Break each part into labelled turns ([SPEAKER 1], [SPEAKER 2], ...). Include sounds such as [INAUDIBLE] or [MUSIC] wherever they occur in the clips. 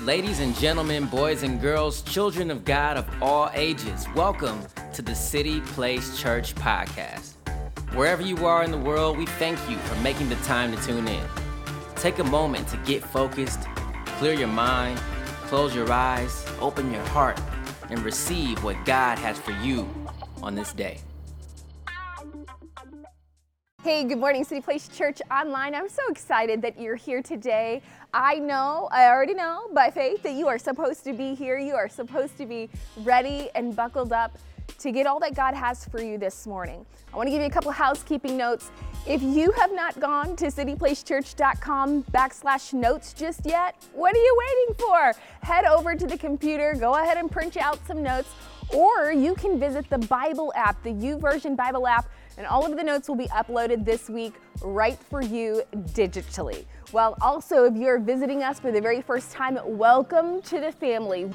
[SPEAKER 1] Ladies and gentlemen, boys and girls, children of God of all ages, welcome to the City Place Church podcast. Wherever you are in the world, we thank you for making the time to tune in. Take a moment to get focused, clear your mind, close your eyes, open your heart, and receive what God has for you on this day.
[SPEAKER 2] Hey, good morning, City Place Church Online. I'm so excited that you're here today. I know, I already know by faith that you are supposed to be here. You are supposed to be ready and buckled up to get all that God has for you this morning. I want to give you a couple housekeeping notes. If you have not gone to cityplacechurch.com backslash notes just yet, what are you waiting for? Head over to the computer, go ahead and print out some notes, or you can visit the Bible app, the YouVersion Bible app and all of the notes will be uploaded this week right for you digitally. Well, also, if you're visiting us for the very first time, welcome to the family.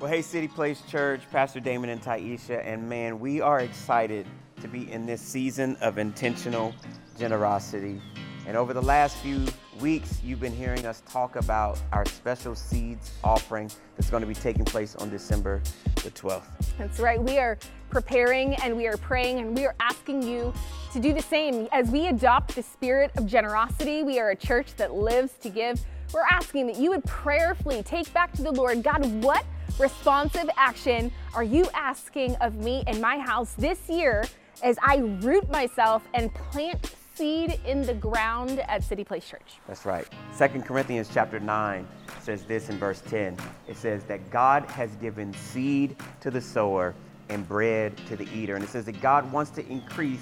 [SPEAKER 3] Well, hey, City Place Church, Pastor Damon and Taisha, and man, we are excited to be in this season of intentional generosity. And over the last few weeks, you've been hearing us talk about our special seeds offering that's going to be taking place on December the 12th.
[SPEAKER 2] That's right. We are preparing and we are praying and we are asking you to do the same. As we adopt the spirit of generosity, we are a church that lives to give. We're asking that you would prayerfully take back to the Lord God, what responsive action are you asking of me and my house this year as I root myself and plant seed in the ground at City Place Church.
[SPEAKER 3] That's right. Second Corinthians chapter 9 says this in verse 10. It says that God has given seed to the sower and bread to the eater. And it says that God wants to increase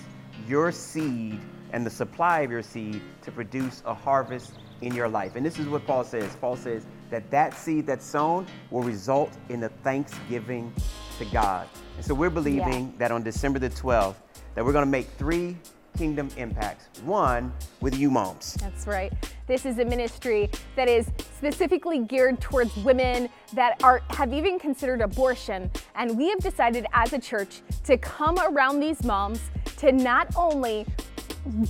[SPEAKER 3] your seed and the supply of your seed to produce a harvest in your life. And this is what Paul says. Paul says that that seed that's sown will result in a thanksgiving to God. And so we're believing yeah. that on December the 12th that we're going to make three kingdom impacts. One with you moms.
[SPEAKER 2] That's right. This is a ministry that is specifically geared towards women that are have even considered abortion. And we have decided as a church to come around these moms to not only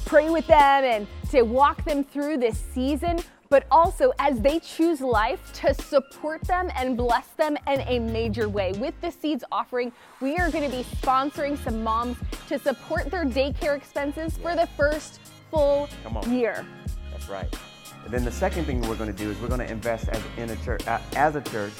[SPEAKER 2] pray with them and to walk them through this season, but also as they choose life to support them and bless them in a major way. With the Seeds offering, we are going to be sponsoring some moms to support their daycare expenses for the first full year.
[SPEAKER 3] That's right. And then the second thing we're going to do is we're going to invest as in a church as a church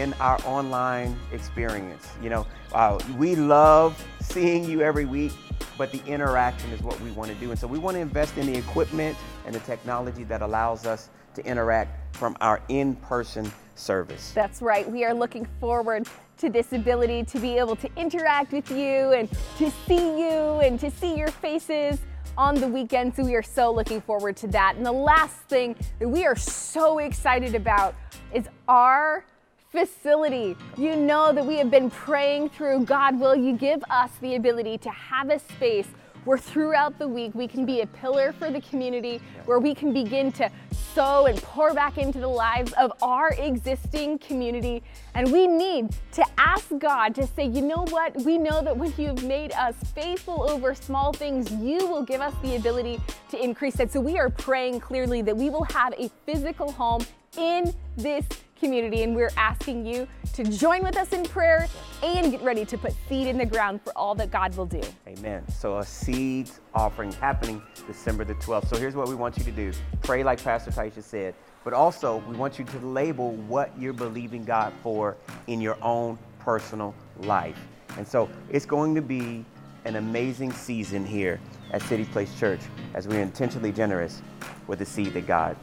[SPEAKER 3] in our online experience. You know, uh, we love seeing you every week, but the interaction is what we want to do. And so we want to invest in the equipment and the technology that allows us to interact from our in person service.
[SPEAKER 2] That's right. We are looking forward to this ability to be able to interact with you and to see you and to see your faces on the weekend. So we are so looking forward to that. And the last thing that we are so excited about is our facility. You know that we have been praying through God, will you give us the ability to have a space where throughout the week we can be a pillar for the community, where we can begin to sow and pour back into the lives of our existing community. And we need to ask God to say, you know what? We know that when you've made us faithful over small things, you will give us the ability to increase that. So we are praying clearly that we will have a physical home in this community, and we're asking you to join with us in prayer and get ready to put seed in the ground for all that God will do.
[SPEAKER 3] Amen. So, a seed offering happening December the 12th. So, here's what we want you to do pray like Pastor Taisha said, but also we want you to label what you're believing God for in your own personal life. And so, it's going to be an amazing season here at City Place Church as we're intentionally generous with the seed that God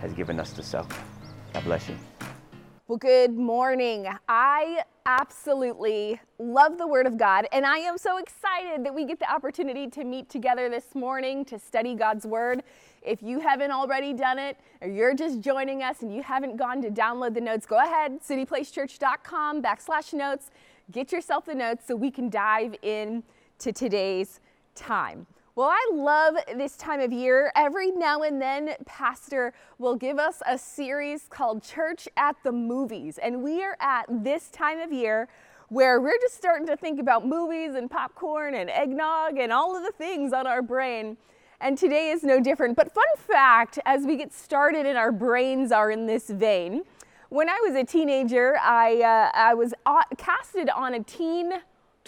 [SPEAKER 3] has given us to sow. God bless you.
[SPEAKER 2] Well, good morning. I absolutely love the Word of God, and I am so excited that we get the opportunity to meet together this morning to study God's Word. If you haven't already done it, or you're just joining us and you haven't gone to download the notes, go ahead, cityplacechurch.com backslash notes. Get yourself the notes so we can dive in to today's time. Well, I love this time of year. Every now and then, Pastor will give us a series called Church at the Movies. And we are at this time of year where we're just starting to think about movies and popcorn and eggnog and all of the things on our brain. And today is no different. But, fun fact as we get started and our brains are in this vein, when I was a teenager, I, uh, I was casted on a teen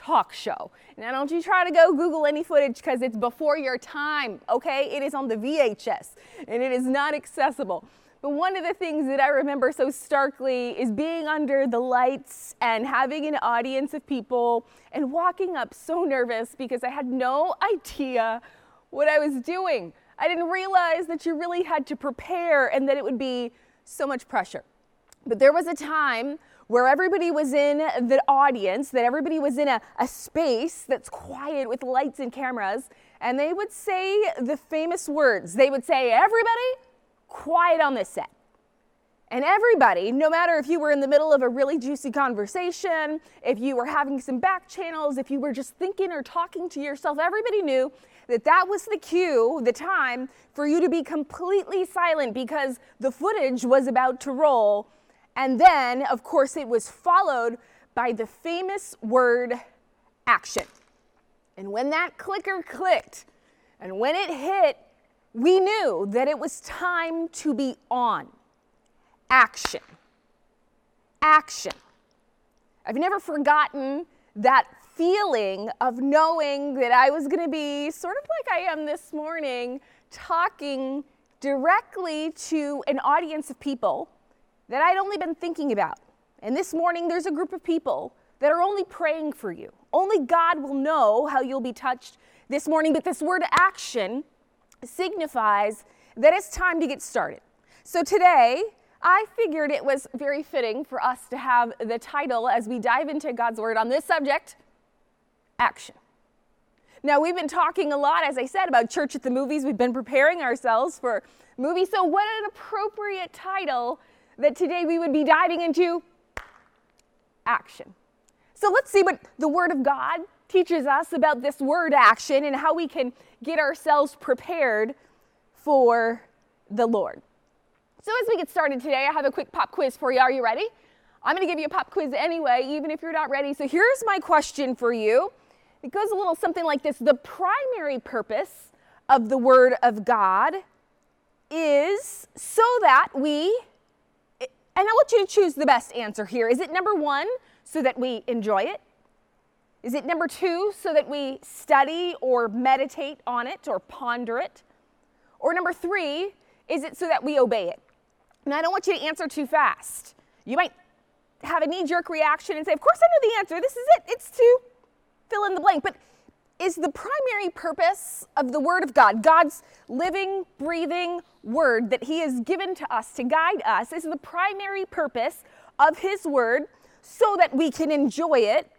[SPEAKER 2] talk show. Now, don't you try to go Google any footage because it's before your time, okay? It is on the VHS and it is not accessible. But one of the things that I remember so starkly is being under the lights and having an audience of people and walking up so nervous because I had no idea what I was doing. I didn't realize that you really had to prepare and that it would be so much pressure. But there was a time where everybody was in the audience, that everybody was in a, a space that's quiet with lights and cameras, and they would say the famous words. They would say, Everybody, quiet on this set. And everybody, no matter if you were in the middle of a really juicy conversation, if you were having some back channels, if you were just thinking or talking to yourself, everybody knew that that was the cue, the time for you to be completely silent because the footage was about to roll and then, of course, it was followed by the famous word action. And when that clicker clicked and when it hit, we knew that it was time to be on. Action. Action. I've never forgotten that feeling of knowing that I was going to be sort of like I am this morning, talking directly to an audience of people that I'd only been thinking about. And this morning, there's a group of people that are only praying for you. Only God will know how you'll be touched this morning, but this word action signifies that it's time to get started. So today, I figured it was very fitting for us to have the title as we dive into God's Word on this subject action. Now, we've been talking a lot, as I said, about church at the movies. We've been preparing ourselves for movies. So, what an appropriate title that today we would be diving into action. So let's see what the Word of God teaches us about this word action and how we can get ourselves prepared for the Lord. So, as we get started today, I have a quick pop quiz for you. Are you ready? I'm going to give you a pop quiz anyway, even if you're not ready. So, here's my question for you. It goes a little something like this The primary purpose of the Word of God is so that we and I want you to choose the best answer here. Is it number one, so that we enjoy it? Is it number two, so that we study or meditate on it or ponder it? Or number three, is it so that we obey it? And I don't want you to answer too fast. You might have a knee jerk reaction and say, Of course I know the answer. This is it. It's to fill in the blank. But is the primary purpose of the Word of God, God's living, breathing Word that He has given to us to guide us, is the primary purpose of His Word so that we can enjoy it,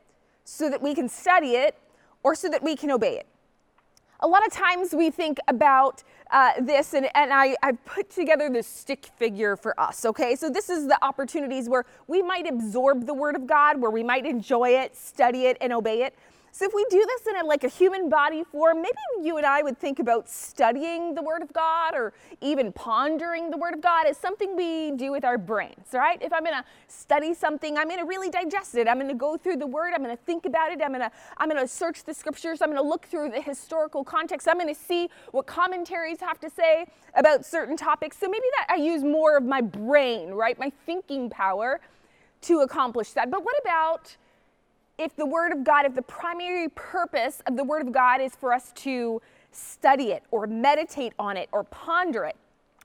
[SPEAKER 2] so that we can study it, or so that we can obey it. A lot of times we think about uh, this, and, and I, I've put together this stick figure for us, okay? So, this is the opportunities where we might absorb the Word of God, where we might enjoy it, study it, and obey it. So if we do this in a, like a human body form, maybe you and I would think about studying the Word of God or even pondering the Word of God as something we do with our brains, right? If I'm going to study something, I'm going to really digest it. I'm going to go through the Word. I'm going to think about it. I'm going to I'm going to search the Scriptures. I'm going to look through the historical context. I'm going to see what commentaries have to say about certain topics. So maybe that I use more of my brain, right? My thinking power to accomplish that. But what about if the Word of God, if the primary purpose of the Word of God is for us to study it or meditate on it or ponder it,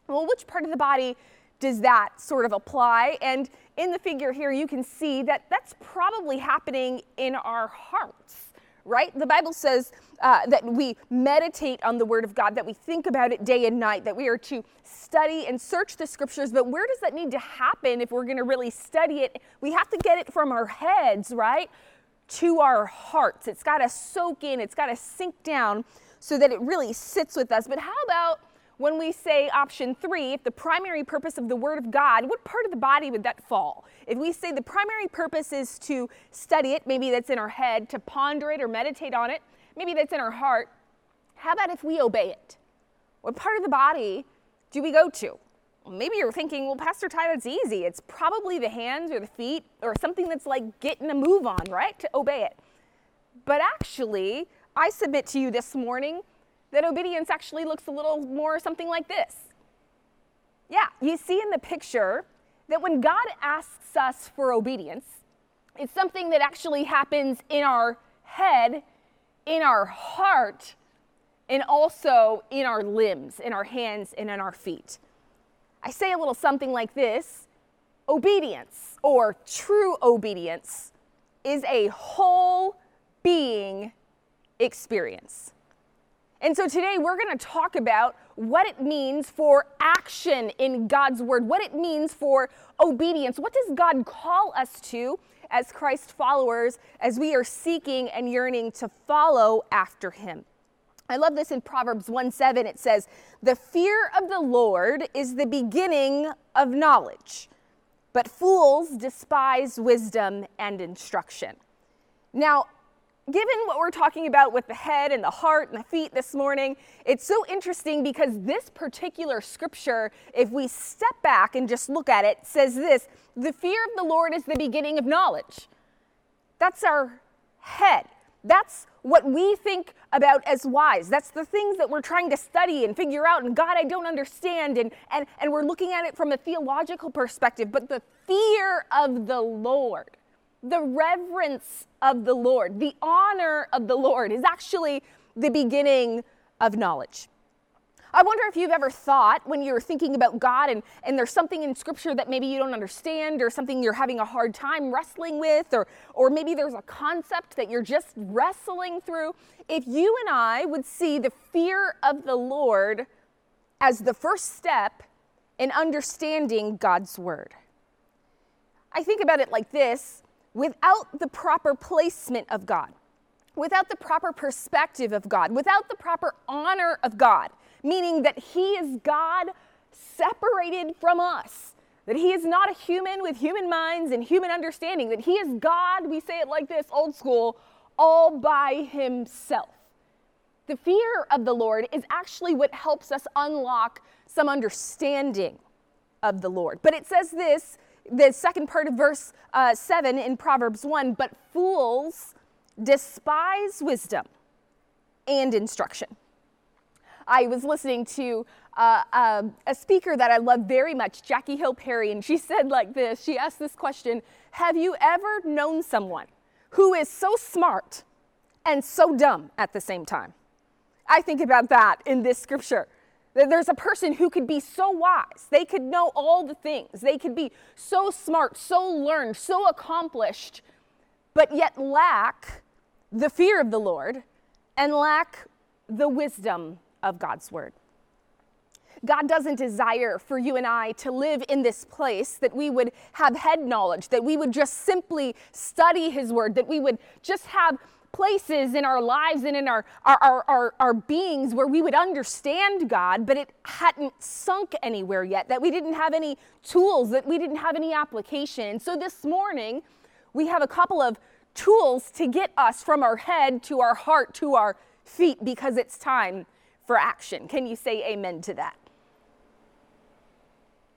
[SPEAKER 2] well, which part of the body does that sort of apply? And in the figure here, you can see that that's probably happening in our hearts, right? The Bible says uh, that we meditate on the Word of God, that we think about it day and night, that we are to study and search the Scriptures. But where does that need to happen if we're going to really study it? We have to get it from our heads, right? To our hearts. It's got to soak in, it's got to sink down so that it really sits with us. But how about when we say option three, if the primary purpose of the Word of God, what part of the body would that fall? If we say the primary purpose is to study it, maybe that's in our head, to ponder it or meditate on it, maybe that's in our heart, how about if we obey it? What part of the body do we go to? Maybe you're thinking, well, Pastor Ty, that's easy. It's probably the hands or the feet or something that's like getting a move on, right? To obey it. But actually, I submit to you this morning that obedience actually looks a little more something like this. Yeah, you see in the picture that when God asks us for obedience, it's something that actually happens in our head, in our heart, and also in our limbs, in our hands, and in our feet. I say a little something like this obedience or true obedience is a whole being experience. And so today we're going to talk about what it means for action in God's word, what it means for obedience. What does God call us to as Christ followers as we are seeking and yearning to follow after him? I love this in Proverbs 1 7. It says, The fear of the Lord is the beginning of knowledge, but fools despise wisdom and instruction. Now, given what we're talking about with the head and the heart and the feet this morning, it's so interesting because this particular scripture, if we step back and just look at it, says this the fear of the Lord is the beginning of knowledge. That's our head. That's what we think about as wise. That's the things that we're trying to study and figure out. And God, I don't understand. And, and, and we're looking at it from a theological perspective. But the fear of the Lord the reverence of the Lord, the honor of the Lord is actually the beginning of knowledge. I wonder if you've ever thought when you're thinking about God and, and there's something in scripture that maybe you don't understand or something you're having a hard time wrestling with, or, or maybe there's a concept that you're just wrestling through. If you and I would see the fear of the Lord as the first step in understanding God's word. I think about it like this without the proper placement of God, without the proper perspective of God, without the proper honor of God, meaning that He is God separated from us, that He is not a human with human minds and human understanding, that He is God, we say it like this, old school, all by Himself. The fear of the Lord is actually what helps us unlock some understanding of the Lord. But it says this the second part of verse uh, 7 in Proverbs 1 but fools despise wisdom and instruction. I was listening to uh, uh, a speaker that I love very much, Jackie Hill Perry, and she [LAUGHS] said like this She asked this question Have you ever known someone who is so smart and so dumb at the same time? I think about that in this scripture. There's a person who could be so wise. They could know all the things. They could be so smart, so learned, so accomplished, but yet lack the fear of the Lord and lack the wisdom of God's word. God doesn't desire for you and I to live in this place that we would have head knowledge, that we would just simply study His Word, that we would just have places in our lives and in our, our, our, our, our beings where we would understand God, but it hadn't sunk anywhere yet, that we didn't have any tools, that we didn't have any application. So this morning, we have a couple of tools to get us from our head to our heart to our feet because it's time for action. Can you say amen to that?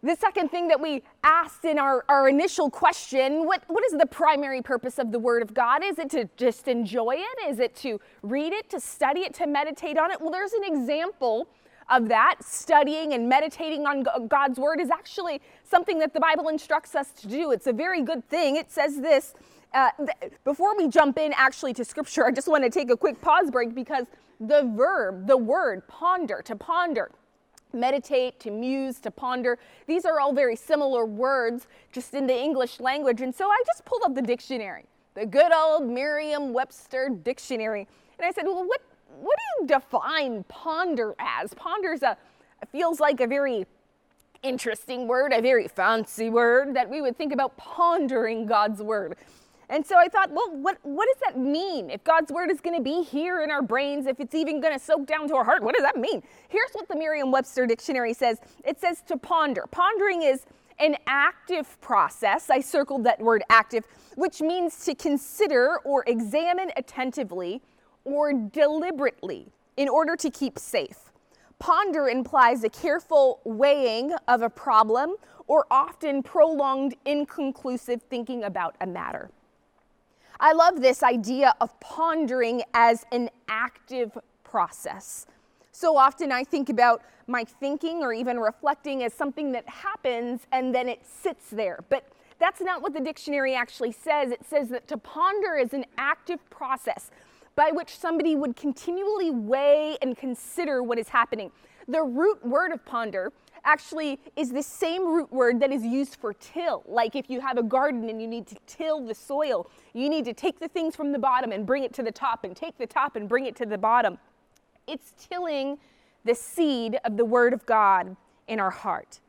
[SPEAKER 2] The second thing that we asked in our, our initial question what, what is the primary purpose of the Word of God? Is it to just enjoy it? Is it to read it, to study it, to meditate on it? Well, there's an example of that. Studying and meditating on God's Word is actually something that the Bible instructs us to do. It's a very good thing. It says this. Uh, th- before we jump in actually to scripture, I just want to take a quick pause break because the verb, the word ponder, to ponder, meditate, to muse, to ponder. These are all very similar words just in the English language. And so I just pulled up the dictionary, the good old Merriam Webster dictionary. And I said, well, what, what do you define ponder as? Ponder is a, feels like a very interesting word, a very fancy word that we would think about pondering God's word. And so I thought, well, what, what does that mean? If God's word is going to be here in our brains, if it's even going to soak down to our heart, what does that mean? Here's what the Merriam Webster Dictionary says it says to ponder. Pondering is an active process. I circled that word active, which means to consider or examine attentively or deliberately in order to keep safe. Ponder implies a careful weighing of a problem or often prolonged, inconclusive thinking about a matter. I love this idea of pondering as an active process. So often I think about my thinking or even reflecting as something that happens and then it sits there. But that's not what the dictionary actually says. It says that to ponder is an active process by which somebody would continually weigh and consider what is happening. The root word of ponder actually is the same root word that is used for till. Like if you have a garden and you need to till the soil, you need to take the things from the bottom and bring it to the top, and take the top and bring it to the bottom. It's tilling the seed of the Word of God in our heart.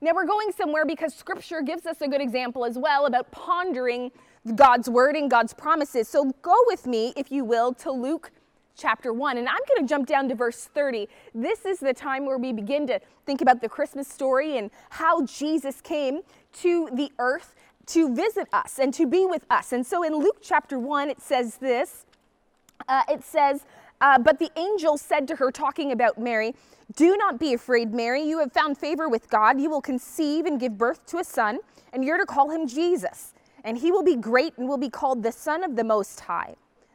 [SPEAKER 2] Now, we're going somewhere because Scripture gives us a good example as well about pondering God's Word and God's promises. So go with me, if you will, to Luke chapter 1. And I'm going to jump down to verse 30. This is the time where we begin to think about the Christmas story and how Jesus came to the earth to visit us and to be with us. And so in Luke chapter 1, it says this uh, it says, uh, But the angel said to her, talking about Mary, Do not be afraid, Mary. You have found favor with God. You will conceive and give birth to a son, and you're to call him Jesus. And he will be great and will be called the Son of the Most High.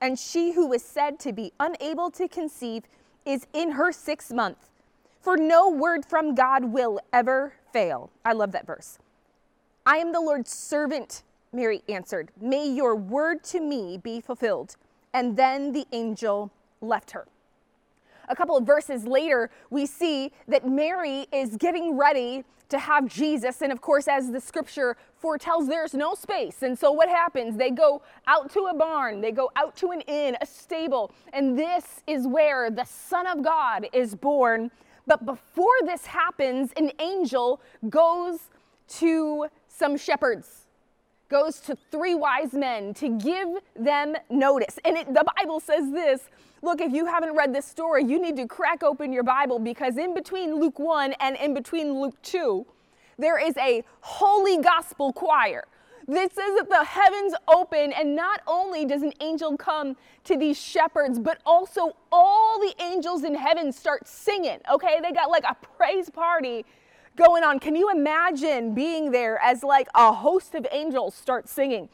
[SPEAKER 2] and she who was said to be unable to conceive is in her sixth month. For no word from God will ever fail. I love that verse. I am the Lord's servant, Mary answered. May your word to me be fulfilled. And then the angel left her. A couple of verses later, we see that Mary is getting ready to have Jesus. And of course, as the scripture foretells, there's no space. And so what happens? They go out to a barn, they go out to an inn, a stable, and this is where the Son of God is born. But before this happens, an angel goes to some shepherds goes to three wise men to give them notice. And it, the Bible says this look, if you haven't read this story, you need to crack open your Bible because in between Luke 1 and in between Luke 2, there is a holy gospel choir. This says that the heavens open, and not only does an angel come to these shepherds, but also all the angels in heaven start singing. Okay, they got like a praise party going on. Can you imagine being there as like a host of angels start singing?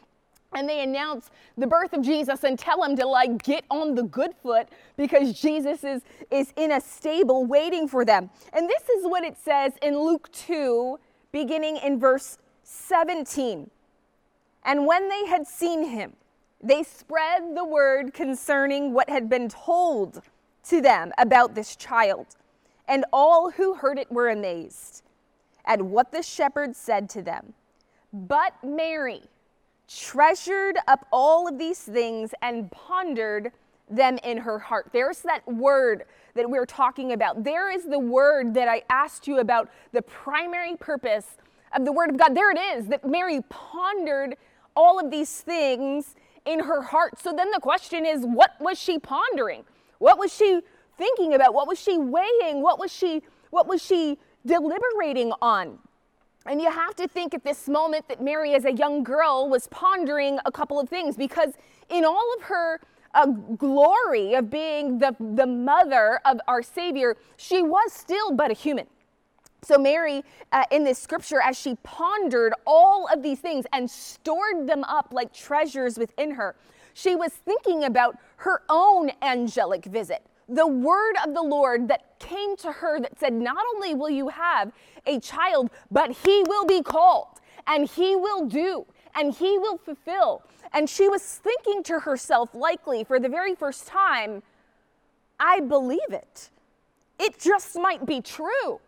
[SPEAKER 2] And they announce the birth of Jesus and tell him to like get on the good foot because Jesus is is in a stable waiting for them. And this is what it says in Luke 2 beginning in verse 17. And when they had seen him, they spread the word concerning what had been told to them about this child. And all who heard it were amazed at what the shepherds said to them. But Mary, treasured up all of these things and pondered them in her heart. There's that word that we're talking about. There is the word that I asked you about, the primary purpose of the word of God. There it is, that Mary pondered all of these things in her heart. So then the question is, what was she pondering? What was she thinking about? What was she weighing? What was she what was she deliberating on? And you have to think at this moment that Mary, as a young girl, was pondering a couple of things because in all of her uh, glory of being the, the mother of our Savior, she was still but a human. So, Mary, uh, in this scripture, as she pondered all of these things and stored them up like treasures within her, she was thinking about her own angelic visit the word of the Lord that came to her that said, Not only will you have a child, but he will be called, and he will do, and he will fulfill. And she was thinking to herself, likely for the very first time, I believe it. It just might be true.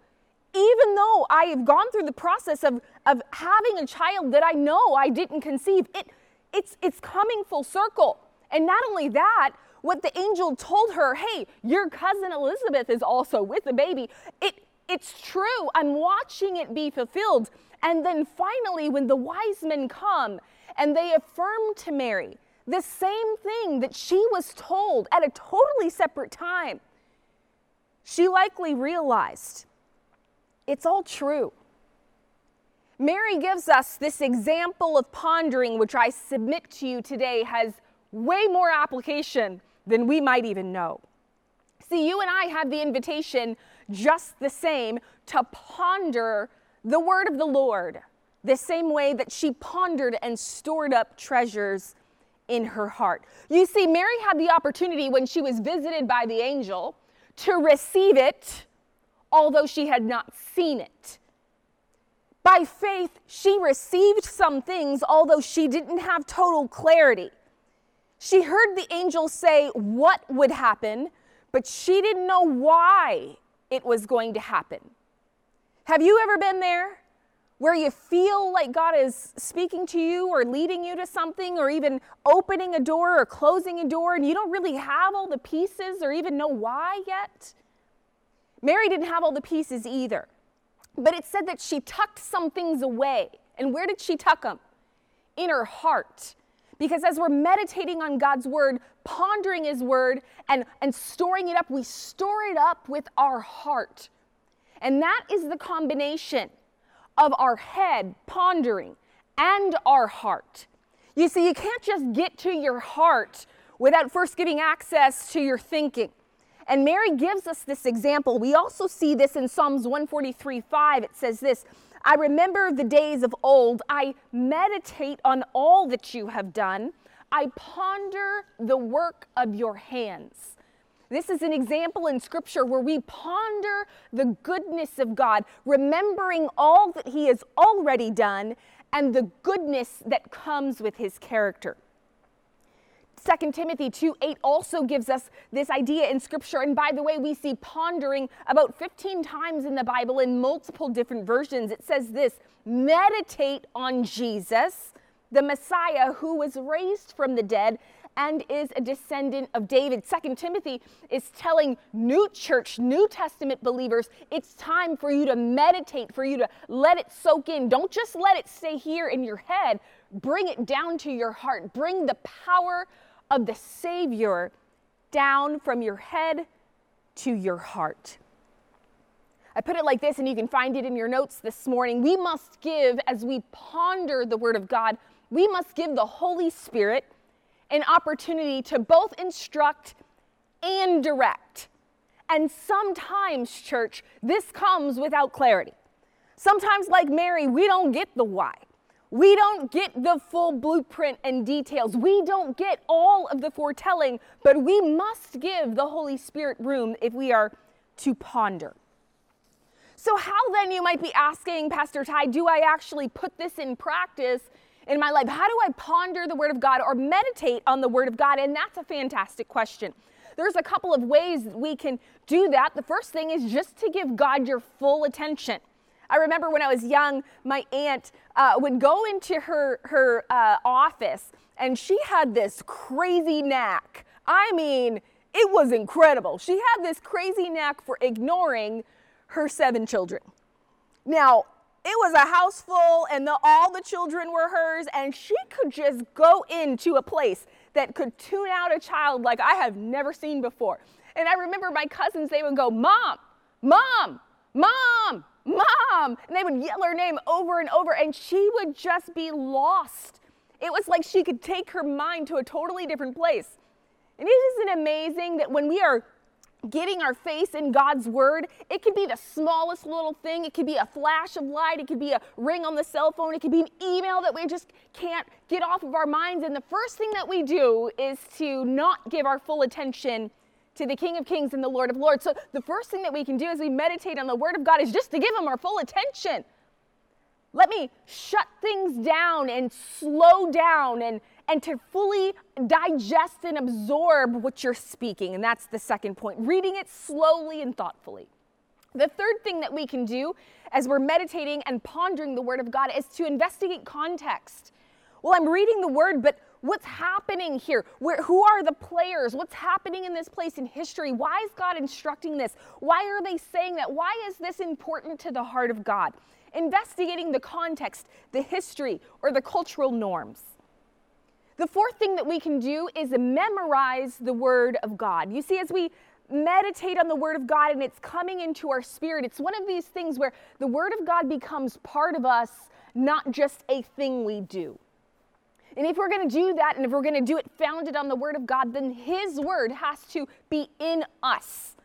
[SPEAKER 2] Even though I have gone through the process of, of having a child that I know I didn't conceive, it, it's, it's coming full circle. And not only that, what the angel told her, hey, your cousin Elizabeth is also with the baby. It, it's true. I'm watching it be fulfilled. And then finally, when the wise men come and they affirm to Mary the same thing that she was told at a totally separate time, she likely realized it's all true. Mary gives us this example of pondering, which I submit to you today has way more application than we might even know. See, you and I have the invitation just the same to ponder the word of the Lord, the same way that she pondered and stored up treasures in her heart. You see, Mary had the opportunity when she was visited by the angel to receive it, although she had not seen it. By faith, she received some things, although she didn't have total clarity. She heard the angel say what would happen, but she didn't know why it was going to happen. Have you ever been there where you feel like God is speaking to you or leading you to something or even opening a door or closing a door and you don't really have all the pieces or even know why yet? Mary didn't have all the pieces either. But it said that she tucked some things away. And where did she tuck them? In her heart. Because as we're meditating on God's word, pondering his word, and, and storing it up, we store it up with our heart. And that is the combination of our head pondering and our heart. You see, you can't just get to your heart without first giving access to your thinking. And Mary gives us this example. We also see this in Psalms 143 5. It says this I remember the days of old. I meditate on all that you have done. I ponder the work of your hands. This is an example in Scripture where we ponder the goodness of God, remembering all that He has already done and the goodness that comes with His character. 2 Timothy 2 8 also gives us this idea in Scripture. And by the way, we see pondering about 15 times in the Bible in multiple different versions. It says this meditate on Jesus, the Messiah who was raised from the dead and is a descendant of David. Second Timothy is telling new church, New Testament believers, it's time for you to meditate, for you to let it soak in. Don't just let it stay here in your head, bring it down to your heart. Bring the power of the Savior down from your head to your heart. I put it like this, and you can find it in your notes this morning. We must give, as we ponder the Word of God, we must give the Holy Spirit an opportunity to both instruct and direct. And sometimes, church, this comes without clarity. Sometimes, like Mary, we don't get the why. We don't get the full blueprint and details. We don't get all of the foretelling, but we must give the Holy Spirit room if we are to ponder. So, how then, you might be asking, Pastor Ty, do I actually put this in practice in my life? How do I ponder the Word of God or meditate on the Word of God? And that's a fantastic question. There's a couple of ways we can do that. The first thing is just to give God your full attention. I remember when I was young, my aunt uh, would go into her, her uh, office and she had this crazy knack. I mean, it was incredible. She had this crazy knack for ignoring her seven children. Now, it was a house full and the, all the children were hers, and she could just go into a place that could tune out a child like I have never seen before. And I remember my cousins, they would go, Mom, Mom, Mom, Mom! And they would yell her name over and over, and she would just be lost. It was like she could take her mind to a totally different place. And isn't it amazing that when we are getting our face in God's word, it could be the smallest little thing. It could be a flash of light. It could be a ring on the cell phone. It could be an email that we just can't get off of our minds. And the first thing that we do is to not give our full attention to the King of Kings and the Lord of Lords. So the first thing that we can do as we meditate on the Word of God is just to give Him our full attention. Let me shut things down and slow down and, and to fully digest and absorb what you're speaking. And that's the second point reading it slowly and thoughtfully. The third thing that we can do as we're meditating and pondering the Word of God is to investigate context. Well, I'm reading the Word, but What's happening here? Where, who are the players? What's happening in this place in history? Why is God instructing this? Why are they saying that? Why is this important to the heart of God? Investigating the context, the history, or the cultural norms. The fourth thing that we can do is memorize the Word of God. You see, as we meditate on the Word of God and it's coming into our spirit. It's one of these things where the Word of God becomes part of us, not just a thing we do. And if we're going to do that and if we're going to do it founded on the Word of God, then His Word has to be in us.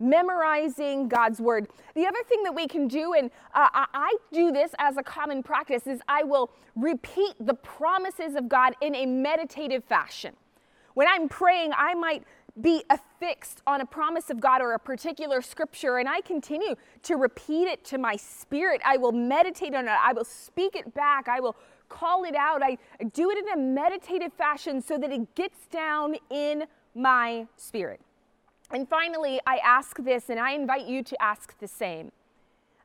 [SPEAKER 2] Memorizing God's Word. The other thing that we can do, and uh, I do this as a common practice, is I will repeat the promises of God in a meditative fashion. When I'm praying, I might be affixed on a promise of God or a particular scripture, and I continue to repeat it to my spirit. I will meditate on it. I will speak it back. I will call it out. I do it in a meditative fashion so that it gets down in my spirit. And finally, I ask this, and I invite you to ask the same.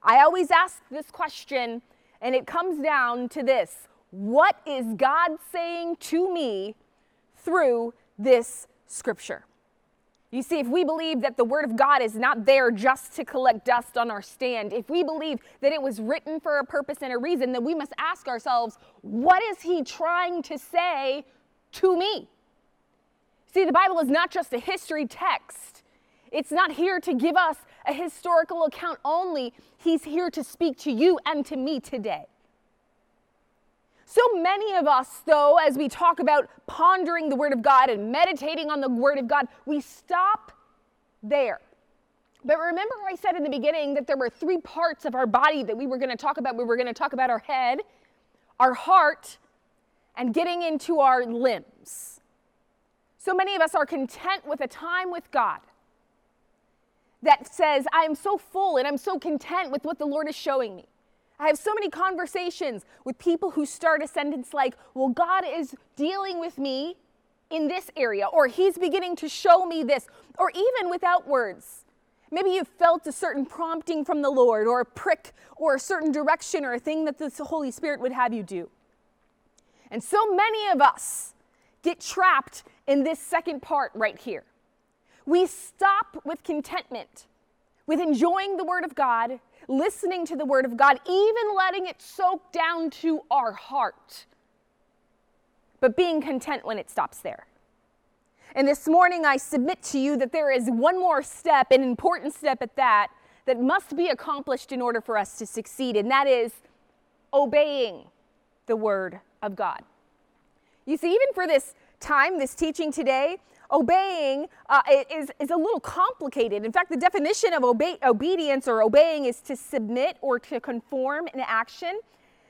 [SPEAKER 2] I always ask this question, and it comes down to this What is God saying to me through this scripture? You see, if we believe that the Word of God is not there just to collect dust on our stand, if we believe that it was written for a purpose and a reason, then we must ask ourselves, what is He trying to say to me? See, the Bible is not just a history text, it's not here to give us a historical account only. He's here to speak to you and to me today. So many of us, though, as we talk about pondering the Word of God and meditating on the Word of God, we stop there. But remember, I said in the beginning that there were three parts of our body that we were going to talk about. We were going to talk about our head, our heart, and getting into our limbs. So many of us are content with a time with God that says, I am so full and I'm so content with what the Lord is showing me. I have so many conversations with people who start a sentence like, Well, God is dealing with me in this area, or He's beginning to show me this, or even without words. Maybe you've felt a certain prompting from the Lord, or a prick, or a certain direction, or a thing that the Holy Spirit would have you do. And so many of us get trapped in this second part right here. We stop with contentment, with enjoying the Word of God, listening to the Word of God, even letting it soak down to our heart, but being content when it stops there. And this morning, I submit to you that there is one more step, an important step at that, that must be accomplished in order for us to succeed, and that is obeying the Word of God. You see, even for this time, this teaching today, obeying uh, is, is a little complicated. In fact, the definition of obe- obedience or obeying is to submit or to conform in action.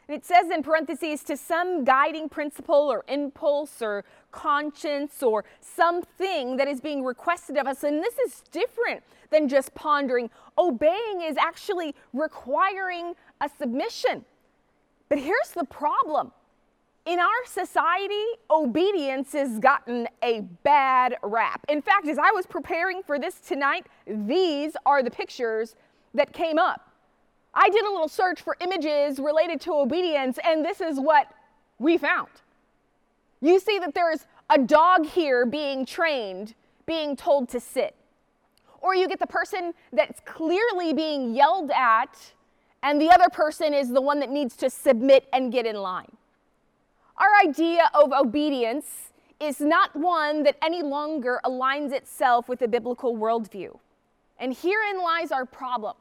[SPEAKER 2] And it says in parentheses to some guiding principle or impulse or conscience or something that is being requested of us. And this is different than just pondering. Obeying is actually requiring a submission. But here's the problem in our society, obedience has gotten a bad rap. In fact, as I was preparing for this tonight, these are the pictures that came up. I did a little search for images related to obedience, and this is what we found. You see that there's a dog here being trained, being told to sit. Or you get the person that's clearly being yelled at, and the other person is the one that needs to submit and get in line. Our idea of obedience is not one that any longer aligns itself with the biblical worldview. And herein lies our problem.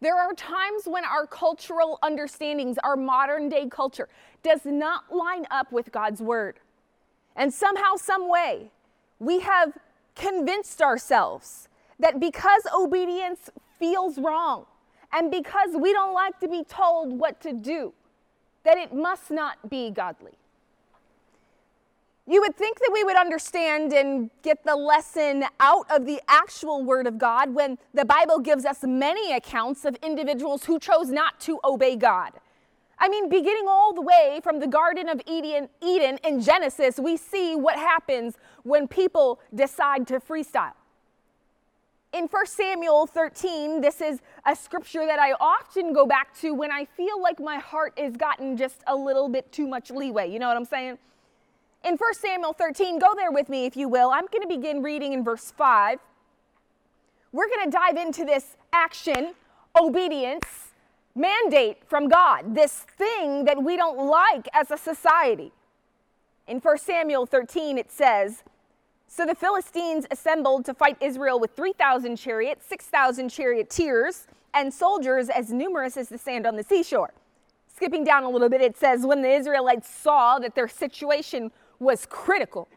[SPEAKER 2] There are times when our cultural understandings, our modern day culture, does not line up with God's word. And somehow, some way, we have convinced ourselves that because obedience feels wrong and because we don't like to be told what to do, that it must not be godly. You would think that we would understand and get the lesson out of the actual Word of God when the Bible gives us many accounts of individuals who chose not to obey God. I mean, beginning all the way from the Garden of Eden, in Genesis, we see what happens when people decide to freestyle. In 1 Samuel 13, this is a scripture that I often go back to when I feel like my heart has gotten just a little bit too much leeway. You know what I'm saying? In 1 Samuel 13, go there with me if you will. I'm going to begin reading in verse 5. We're going to dive into this action, obedience, mandate from God, this thing that we don't like as a society. In 1 Samuel 13, it says, So the Philistines assembled to fight Israel with 3,000 chariots, 6,000 charioteers, and soldiers as numerous as the sand on the seashore. Skipping down a little bit, it says, When the Israelites saw that their situation was critical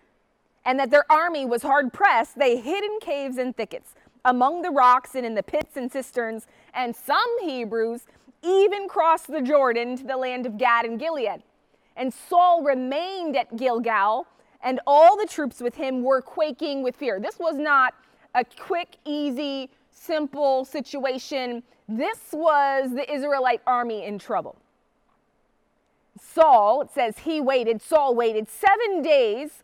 [SPEAKER 2] and that their army was hard pressed, they hid in caves and thickets, among the rocks and in the pits and cisterns, and some Hebrews even crossed the Jordan to the land of Gad and Gilead. And Saul remained at Gilgal, and all the troops with him were quaking with fear. This was not a quick, easy, simple situation. This was the Israelite army in trouble. Saul, it says he waited, Saul waited seven days,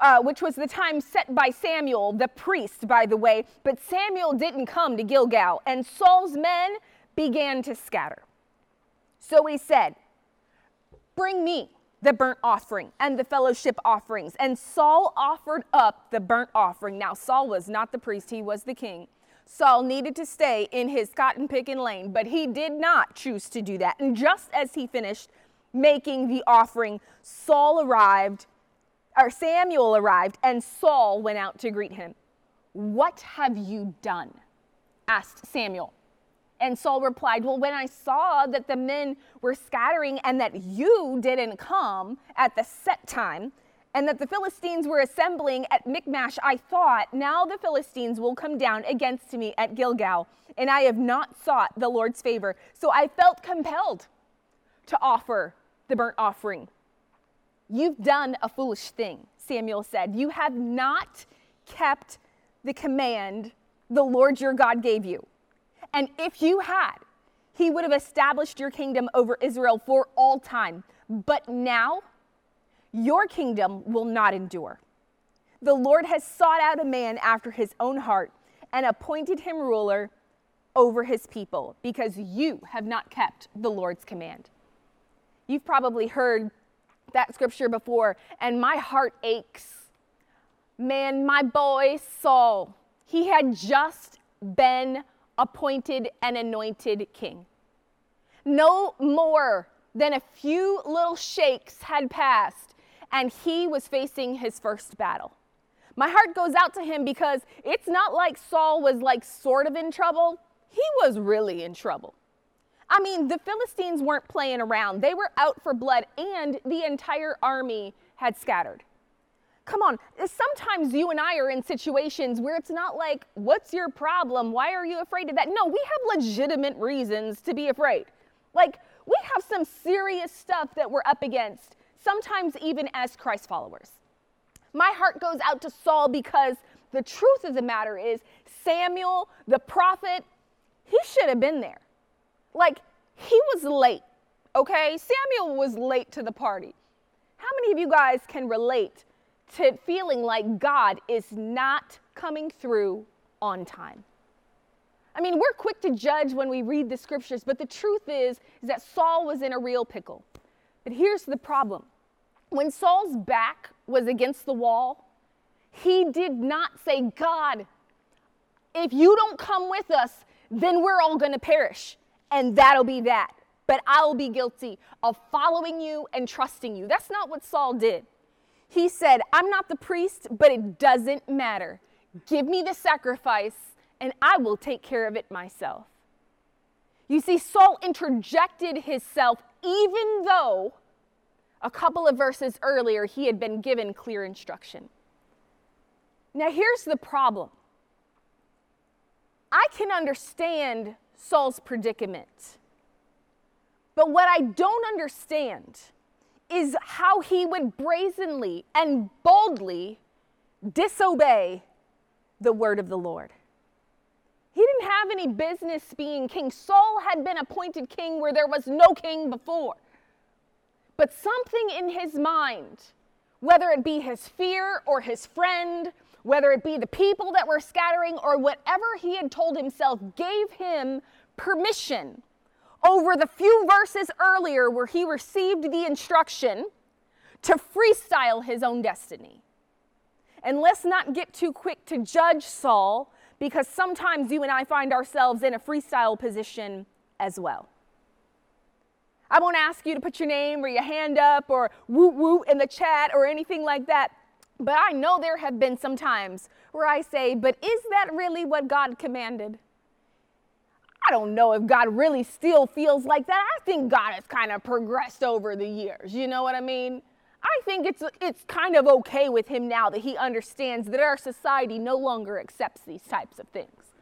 [SPEAKER 2] uh, which was the time set by Samuel, the priest, by the way. But Samuel didn't come to Gilgal, and Saul's men began to scatter. So he said, Bring me the burnt offering and the fellowship offerings. And Saul offered up the burnt offering. Now, Saul was not the priest, he was the king. Saul needed to stay in his cotton picking lane, but he did not choose to do that. And just as he finished making the offering, Saul arrived, or Samuel arrived, and Saul went out to greet him. What have you done? asked Samuel. And Saul replied, Well, when I saw that the men were scattering and that you didn't come at the set time, and that the Philistines were assembling at Michmash, I thought, now the Philistines will come down against me at Gilgal, and I have not sought the Lord's favor. So I felt compelled to offer the burnt offering. You've done a foolish thing, Samuel said. You have not kept the command the Lord your God gave you. And if you had, he would have established your kingdom over Israel for all time. But now, your kingdom will not endure. The Lord has sought out a man after his own heart and appointed him ruler over his people because you have not kept the Lord's command. You've probably heard that scripture before, and my heart aches. Man, my boy Saul, he had just been appointed and anointed king. No more than a few little shakes had passed, and he was facing his first battle. My heart goes out to him because it's not like Saul was like sort of in trouble. He was really in trouble. I mean, the Philistines weren't playing around. They were out for blood, and the entire army had scattered. Come on, eh, sometimes you and I are in situations where it's not like, what's your problem? Why are you afraid of that? No, we have legitimate reasons to be afraid. Like, we have some serious stuff that we're up against, sometimes even as Christ followers. My heart goes out to Saul because the truth of the matter is, Samuel, the prophet, he should have been there. Like, he was late, okay? Samuel was late to the party. How many of you guys can relate to feeling like God is not coming through on time? I mean, we're quick to judge when we read the scriptures, but the truth is, is that Saul was in a real pickle. But here's the problem when Saul's back was against the wall, he did not say, God, if you don't come with us, then we're all to perish and that'll be that. But I'll be guilty of following you and trusting you. That's not what Saul did. He said, I'm not the priest, but it doesn't matter. Give me the sacrifice, and I will take care of it myself. You see, Saul interjected himself even though a couple of verses earlier he had been given clear instruction. Now, here's the problem I can understand Saul's predicament. But what I don't understand is how he would brazenly and boldly disobey the word of the Lord. He didn't have any business being king. Saul had been appointed king where there was no king before. But something in his mind, whether it be his fear or his friend whether it be the people that were scattering or whatever he had told himself, gave him permission over the few verses earlier where he received the instruction to freestyle his own destiny. And let's not get too quick to judge Saul because sometimes you and I find ourselves in a freestyle position as well. I won't ask you to put your name or your hand up or woo woo in the chat or anything like that. But I know there have been some times where I say, but is that really what God commanded? I don't know if God really still feels like that. I think God has kind of progressed over the years. You know what I mean? I think it's it's kind of okay with him now that he understands that our society no longer accepts these types of things.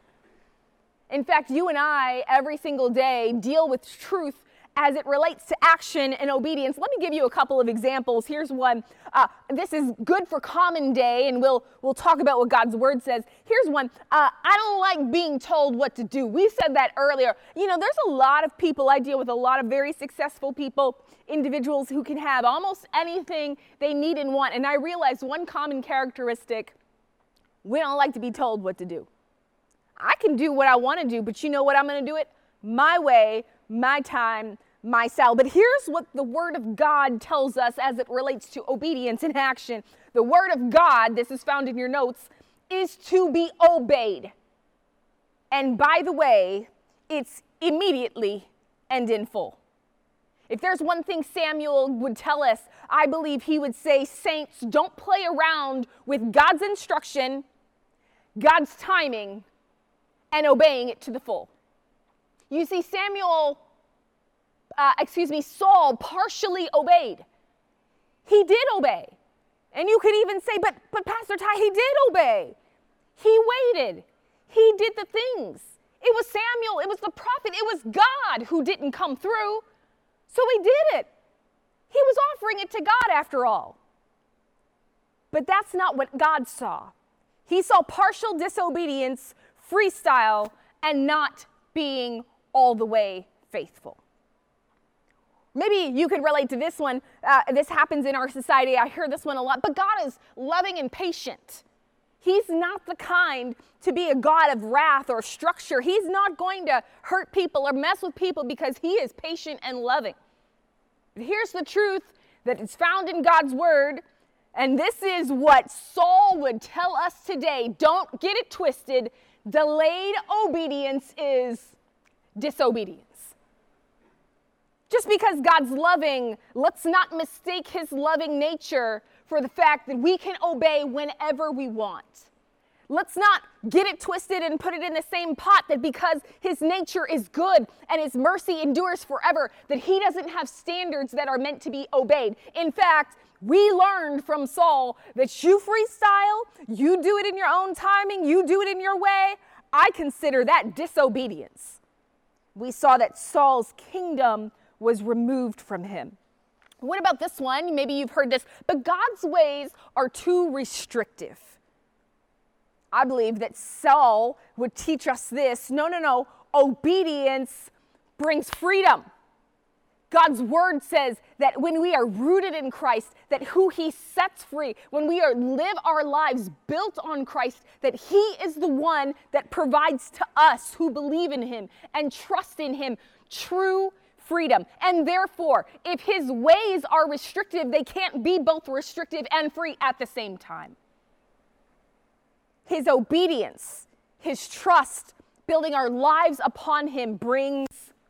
[SPEAKER 2] In fact, you and I every single day deal with truth as it relates to action and obedience. Let me give you a couple of examples. Here's one. Uh, this is good for common day, and we'll we'll talk about what God's word says. Here's one. Uh, I don't like being told what to do. We said that earlier. You know, there's a lot of people. I deal with a lot of very successful people, individuals who can have almost anything they need and want. And I realized one common characteristic: we don't like to be told what to do. I can do what I want to do, but you know what? I'm going to do it my way, my time, my. But here's what the Word of God tells us as it relates to obedience and action. The Word of God, this is found in your notes, is to be obeyed. And by the way, it's immediately and in full. If there's one thing Samuel would tell us, I believe he would say, Saints, don't play around with God's instruction, God's timing, and obeying it to the full. You see, Samuel uh, excuse me, Saul partially obeyed. He did obey. And you could even say, but, but Pastor Ty, he did obey. He waited. He did the things. It was Samuel, it was the prophet, it was God who didn't come through. So he did it. He was offering it to God after all. But that's not what God saw. He saw partial disobedience, freestyle, and not being all the way faithful. Maybe you could relate to this one. Uh, this happens in our society. I hear this one a lot. But God is loving and patient. He's not the kind to be a God of wrath or structure. He's not going to hurt people or mess with people because He is patient and loving. Here's the truth that is found in God's Word. And this is what Saul would tell us today. Don't get it twisted. Delayed obedience is disobedience. Just because God's loving, let's not mistake his loving nature for the fact that we can obey whenever we want. Let's not get it twisted and put it in the same pot that because his nature is good and his mercy endures forever, that he doesn't have standards that are meant to be obeyed. In fact, we learned from Saul that you freestyle, you do it in your own timing, you do it in your way. I consider that disobedience. We saw that Saul's kingdom was removed from him. What about this one? Maybe you've heard this, but God's ways are too restrictive. I believe that Saul would teach us this no, no, no, obedience brings freedom. God's word says that when we are rooted in Christ, that who he sets free, when we are live our lives built on Christ, that he is the one that provides to us who believe in him and trust in him true freedom. And therefore, if his ways are restrictive, they can't be both restrictive and free at the same time. His obedience, his trust, building our lives upon him brings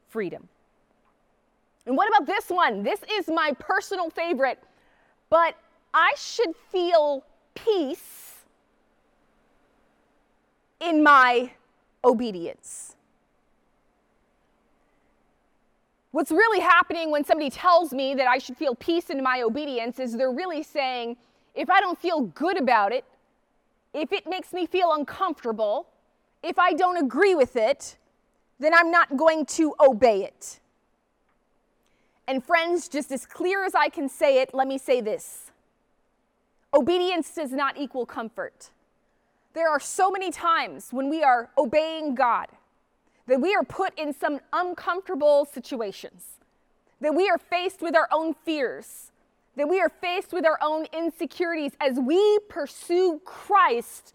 [SPEAKER 2] freedom. And what about this one? This is my personal favorite, but I should feel peace in my obedience. What's really happening when somebody tells me that I should feel peace in my obedience is they're really saying, if I don't feel good about it, if it makes me feel uncomfortable, if I don't agree with it, then I'm not going to obey it. And friends, just as clear as I can say it, let me say this obedience does not equal comfort. There are so many times when we are obeying God that we are put in some uncomfortable situations, that we are faced with our own fears, that we are faced with our own insecurities as we pursue Christ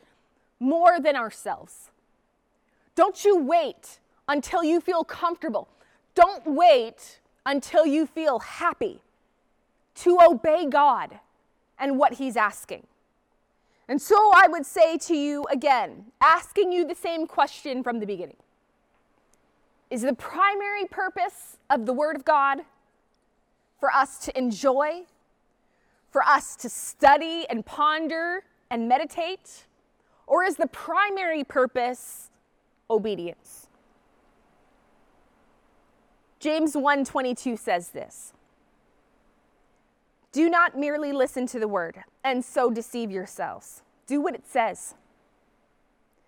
[SPEAKER 2] more than ourselves. Don't you wait until you feel comfortable. Don't wait until you feel happy to obey God and what He's asking. And so I would say to you again, asking you the same question from the beginning is the primary purpose of the Word of God for us to enjoy, for us to study and ponder and meditate? Or is the primary purpose obedience? James 1:22 says this. Do not merely listen to the word and so deceive yourselves. Do what it says.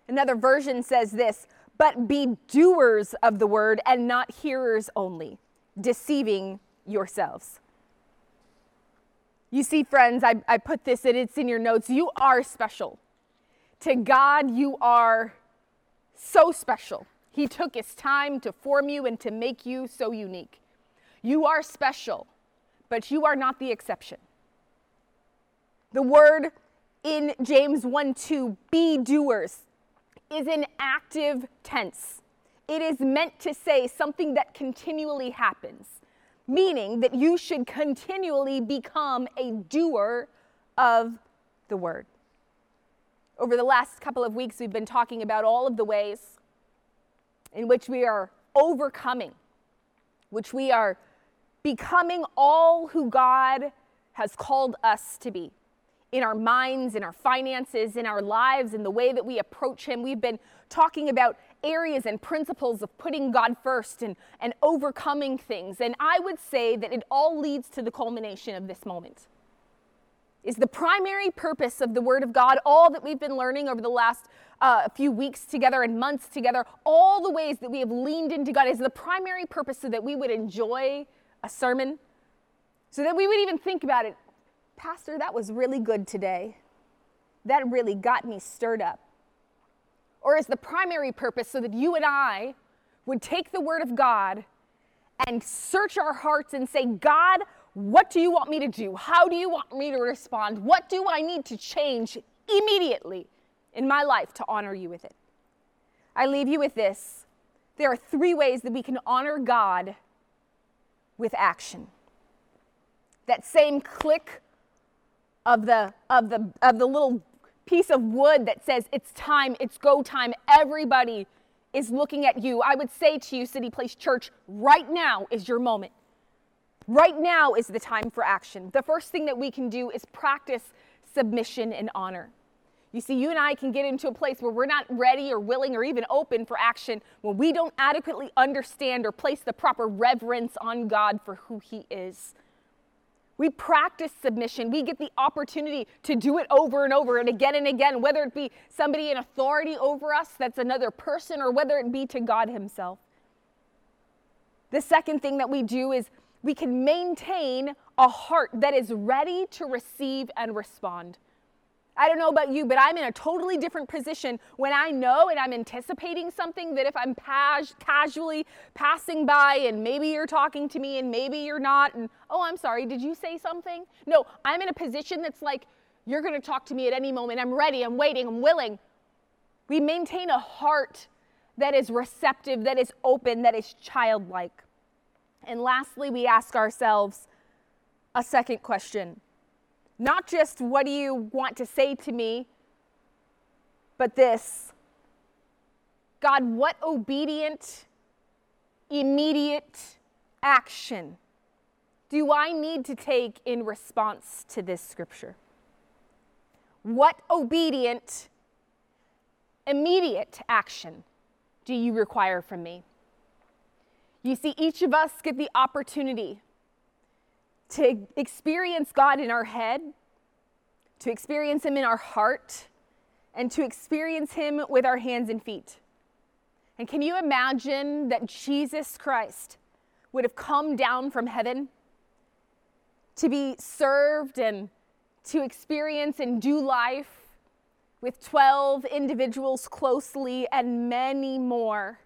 [SPEAKER 2] Another version says this, but be doers of the word and not hearers only, deceiving yourselves. You see, friends, I, I put this it's in your notes. You are special. To God, you are so special. He took his time to form you and to make you so unique. You are special, but you are not the exception. The word in James 1 2, be doers, is an active tense. It is meant to say something that continually happens, meaning that you should continually become a doer of the word. Over the last couple of weeks, we've been talking about all of the ways in which we are overcoming, which we are becoming all who God has called us to be in our minds, in our finances, in our lives, in the way that we approach Him. We've been talking about areas and principles of putting God first and, and overcoming things. And I would say that it all leads to the culmination of this moment. Is the primary purpose of the Word of God, all that we've been learning over the last uh, few weeks together and months together, all the ways that we have leaned into God, is the primary purpose so that we would enjoy a sermon, so that we would even think about it Pastor, that was really good today. That really got me stirred up. Or is the primary purpose so that you and I would take the Word of God and search our hearts and say, God, what do you want me to do? How do you want me to respond? What do I need to change immediately in my life to honor you with it? I leave you with this. There are three ways that we can honor God with action. That same click of the, of the, of the little piece of wood that says it's time, it's go time. Everybody is looking at you. I would say to you, City Place Church, right now is your moment. Right now is the time for action. The first thing that we can do is practice submission and honor. You see, you and I can get into a place where we're not ready or willing or even open for action when we don't adequately understand or place the proper reverence on God for who He is. We practice submission. We get the opportunity to do it over and over and again and again, whether it be somebody in authority over us that's another person or whether it be to God Himself. The second thing that we do is we can maintain a heart that is ready to receive and respond. I don't know about you, but I'm in a totally different position when I know and I'm anticipating something that if I'm pas- casually passing by and maybe you're talking to me and maybe you're not, and oh, I'm sorry, did you say something? No, I'm in a position that's like, you're going to talk to me at any moment. I'm ready, I'm waiting, I'm willing. We maintain a heart that is receptive, that is open, that is childlike. And lastly, we ask ourselves a second question not just what do you want to say to me, but this God, what obedient, immediate action do I need to take in response to this scripture? What obedient, immediate action do you require from me? You see, each of us get the opportunity to experience God in our head, to experience Him in our heart, and to experience Him with our hands and feet. And can you imagine that Jesus Christ would have come down from heaven to be served and to experience and do life with 12 individuals closely and many more?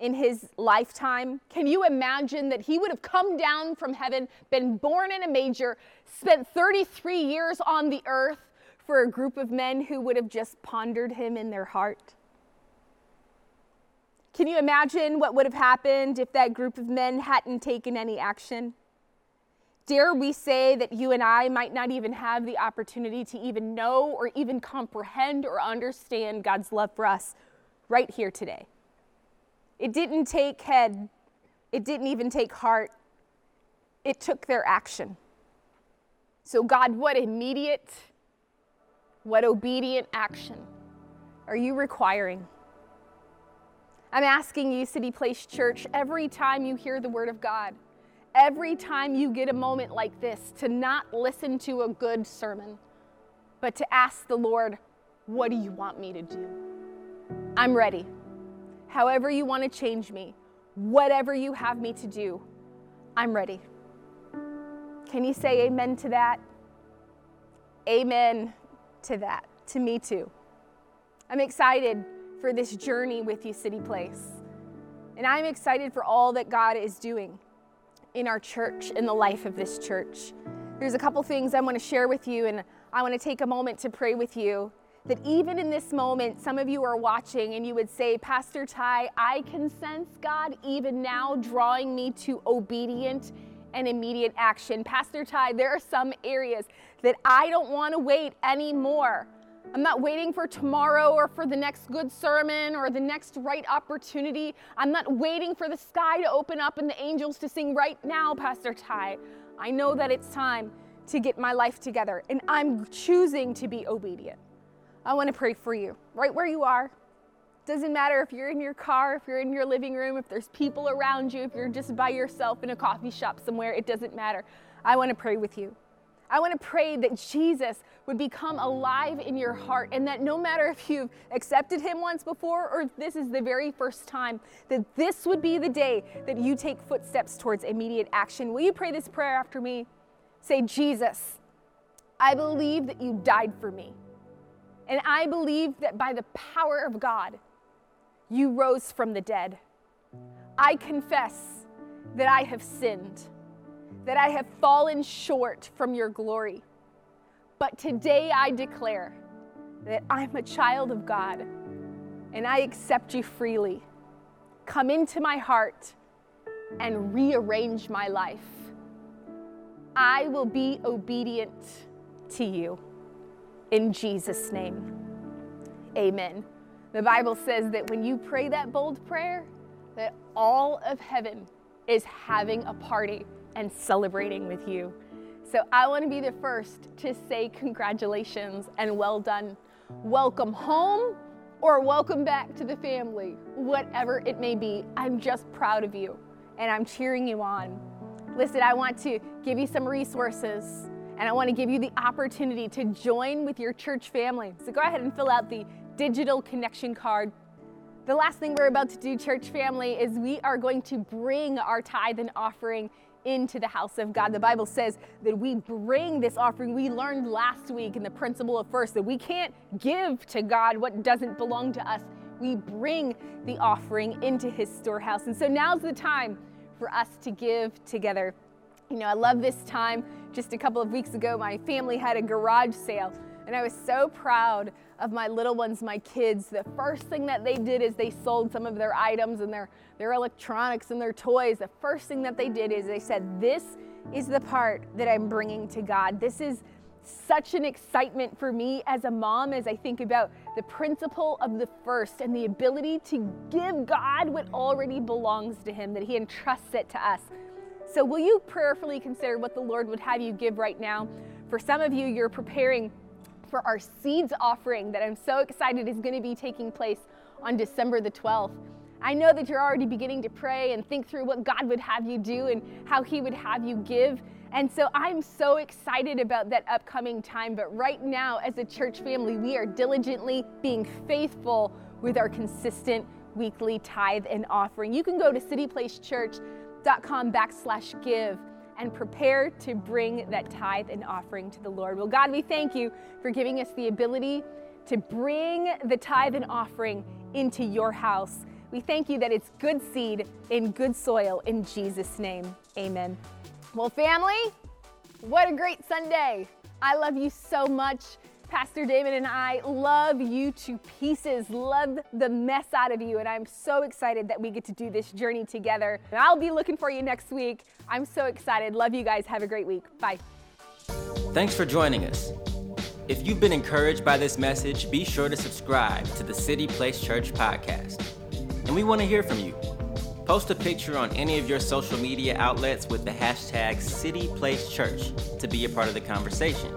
[SPEAKER 2] In his lifetime? Can you imagine that he would have come down from heaven, been born in a manger, spent 33 years on the earth for a group of men who would have just pondered him in their heart? Can you imagine what would have happened if that group of men hadn't taken any action? Dare we say that you and I might not even have the opportunity to even know or even comprehend or understand God's love for us right here today? It didn't take head, it didn't even take heart, it took their action. So, God, what immediate, what obedient action are you requiring? I'm asking you, City Place Church, every time you hear the word of God, every time you get a moment like this, to not listen to a good sermon, but to ask the Lord, What do you want me to do? I'm ready. However, you want to change me, whatever you have me to do, I'm ready. Can you say amen to that? Amen to that. To me too. I'm excited for this journey with you, City Place. And I'm excited for all that God is doing in our church, in the life of this church. There's a couple things I want to share with you, and I want to take a moment to pray with you. That even in this moment, some of you are watching and you would say, Pastor Ty, I can sense God even now drawing me to obedient and immediate action. Pastor Ty, there are some areas that I don't want to wait anymore. I'm not waiting for tomorrow or for the next good sermon or the next right opportunity. I'm not waiting for the sky to open up and the angels to sing right now, Pastor Ty. I know that it's time to get my life together and I'm choosing to be obedient. I want to pray for you right where you are. Doesn't matter if you're in your car, if you're in your living room, if there's people around you, if you're just by yourself in a coffee shop somewhere, it doesn't matter. I want to pray with you. I want to pray that Jesus would become alive in your heart and that no matter if you've accepted him once before or this is the very first time, that this would be the day that you take footsteps towards immediate action. Will you pray this prayer after me? Say, Jesus, I believe that you died for me. And I believe that by the power of God, you rose from the dead. I confess that I have sinned that I have fallen short from your glory. But today I declare that I'm a child of God and I accept you freely. Come into my heart and rearrange my life. I will be obedient to you. In Jesus' name, amen. The Bible says that when you pray that bold prayer, that all of heaven is having a party and celebrating with you. So I want to be the first to say congratulations and well done. Welcome home or welcome back to the family, whatever it may be. I'm just proud of you and I'm cheering you on. Listen, I want to give you some resources and I want to give you the opportunity to join with your church family. So go ahead and fill out the digital connection card. The last thing we're about to do, church family, is we are going to bring our tithe and offering into the house of God. The Bible says that we bring this offering. We learned last week in the principle of first that we can't give to God what doesn't belong to us. We bring the offering into his storehouse. And so now's the time for us to give together. You know, I love this time. Just a couple of weeks ago, my family had a garage sale, and I was so proud of my little ones, my kids, the first thing that they did is they sold some of their items and their, their electronics and their toys. The first thing that they did is they said, This is the part that I'm bringing to God. This is such an excitement for me as a mom as I think about the principle of the first and the ability to give God what already belongs to Him, that He entrusts it to us. So, will you prayerfully consider what the Lord would have you give right now? For some of you, you're preparing for our seeds offering that I'm so excited is going to be taking place on December the 12th. I know that you're already beginning to pray and think through what God would have you do and how He would have you give. And so I'm so excited about that upcoming time. But right now, as a church family, we are diligently being faithful with our consistent weekly tithe and offering. You can go to cityplacechurch.com backslash give and prepare to bring that tithe and offering to the Lord. Well, God, we thank you for giving us the ability to bring the tithe and offering into your house. We thank you that it's good seed in good soil in Jesus' name. Amen. Well, family, what a great Sunday. I love you so much. Pastor David and I love you to pieces, love the mess out of you, and I'm so excited that we get to do this journey together. And I'll be looking for you next week. I'm so excited. Love you guys. Have a great week. Bye.
[SPEAKER 1] Thanks for joining us. If you've been encouraged by this message, be sure to subscribe to the City Place Church podcast. And we want to hear from you. Post a picture on any of your social media outlets with the hashtag City Place Church to be a part of the conversation.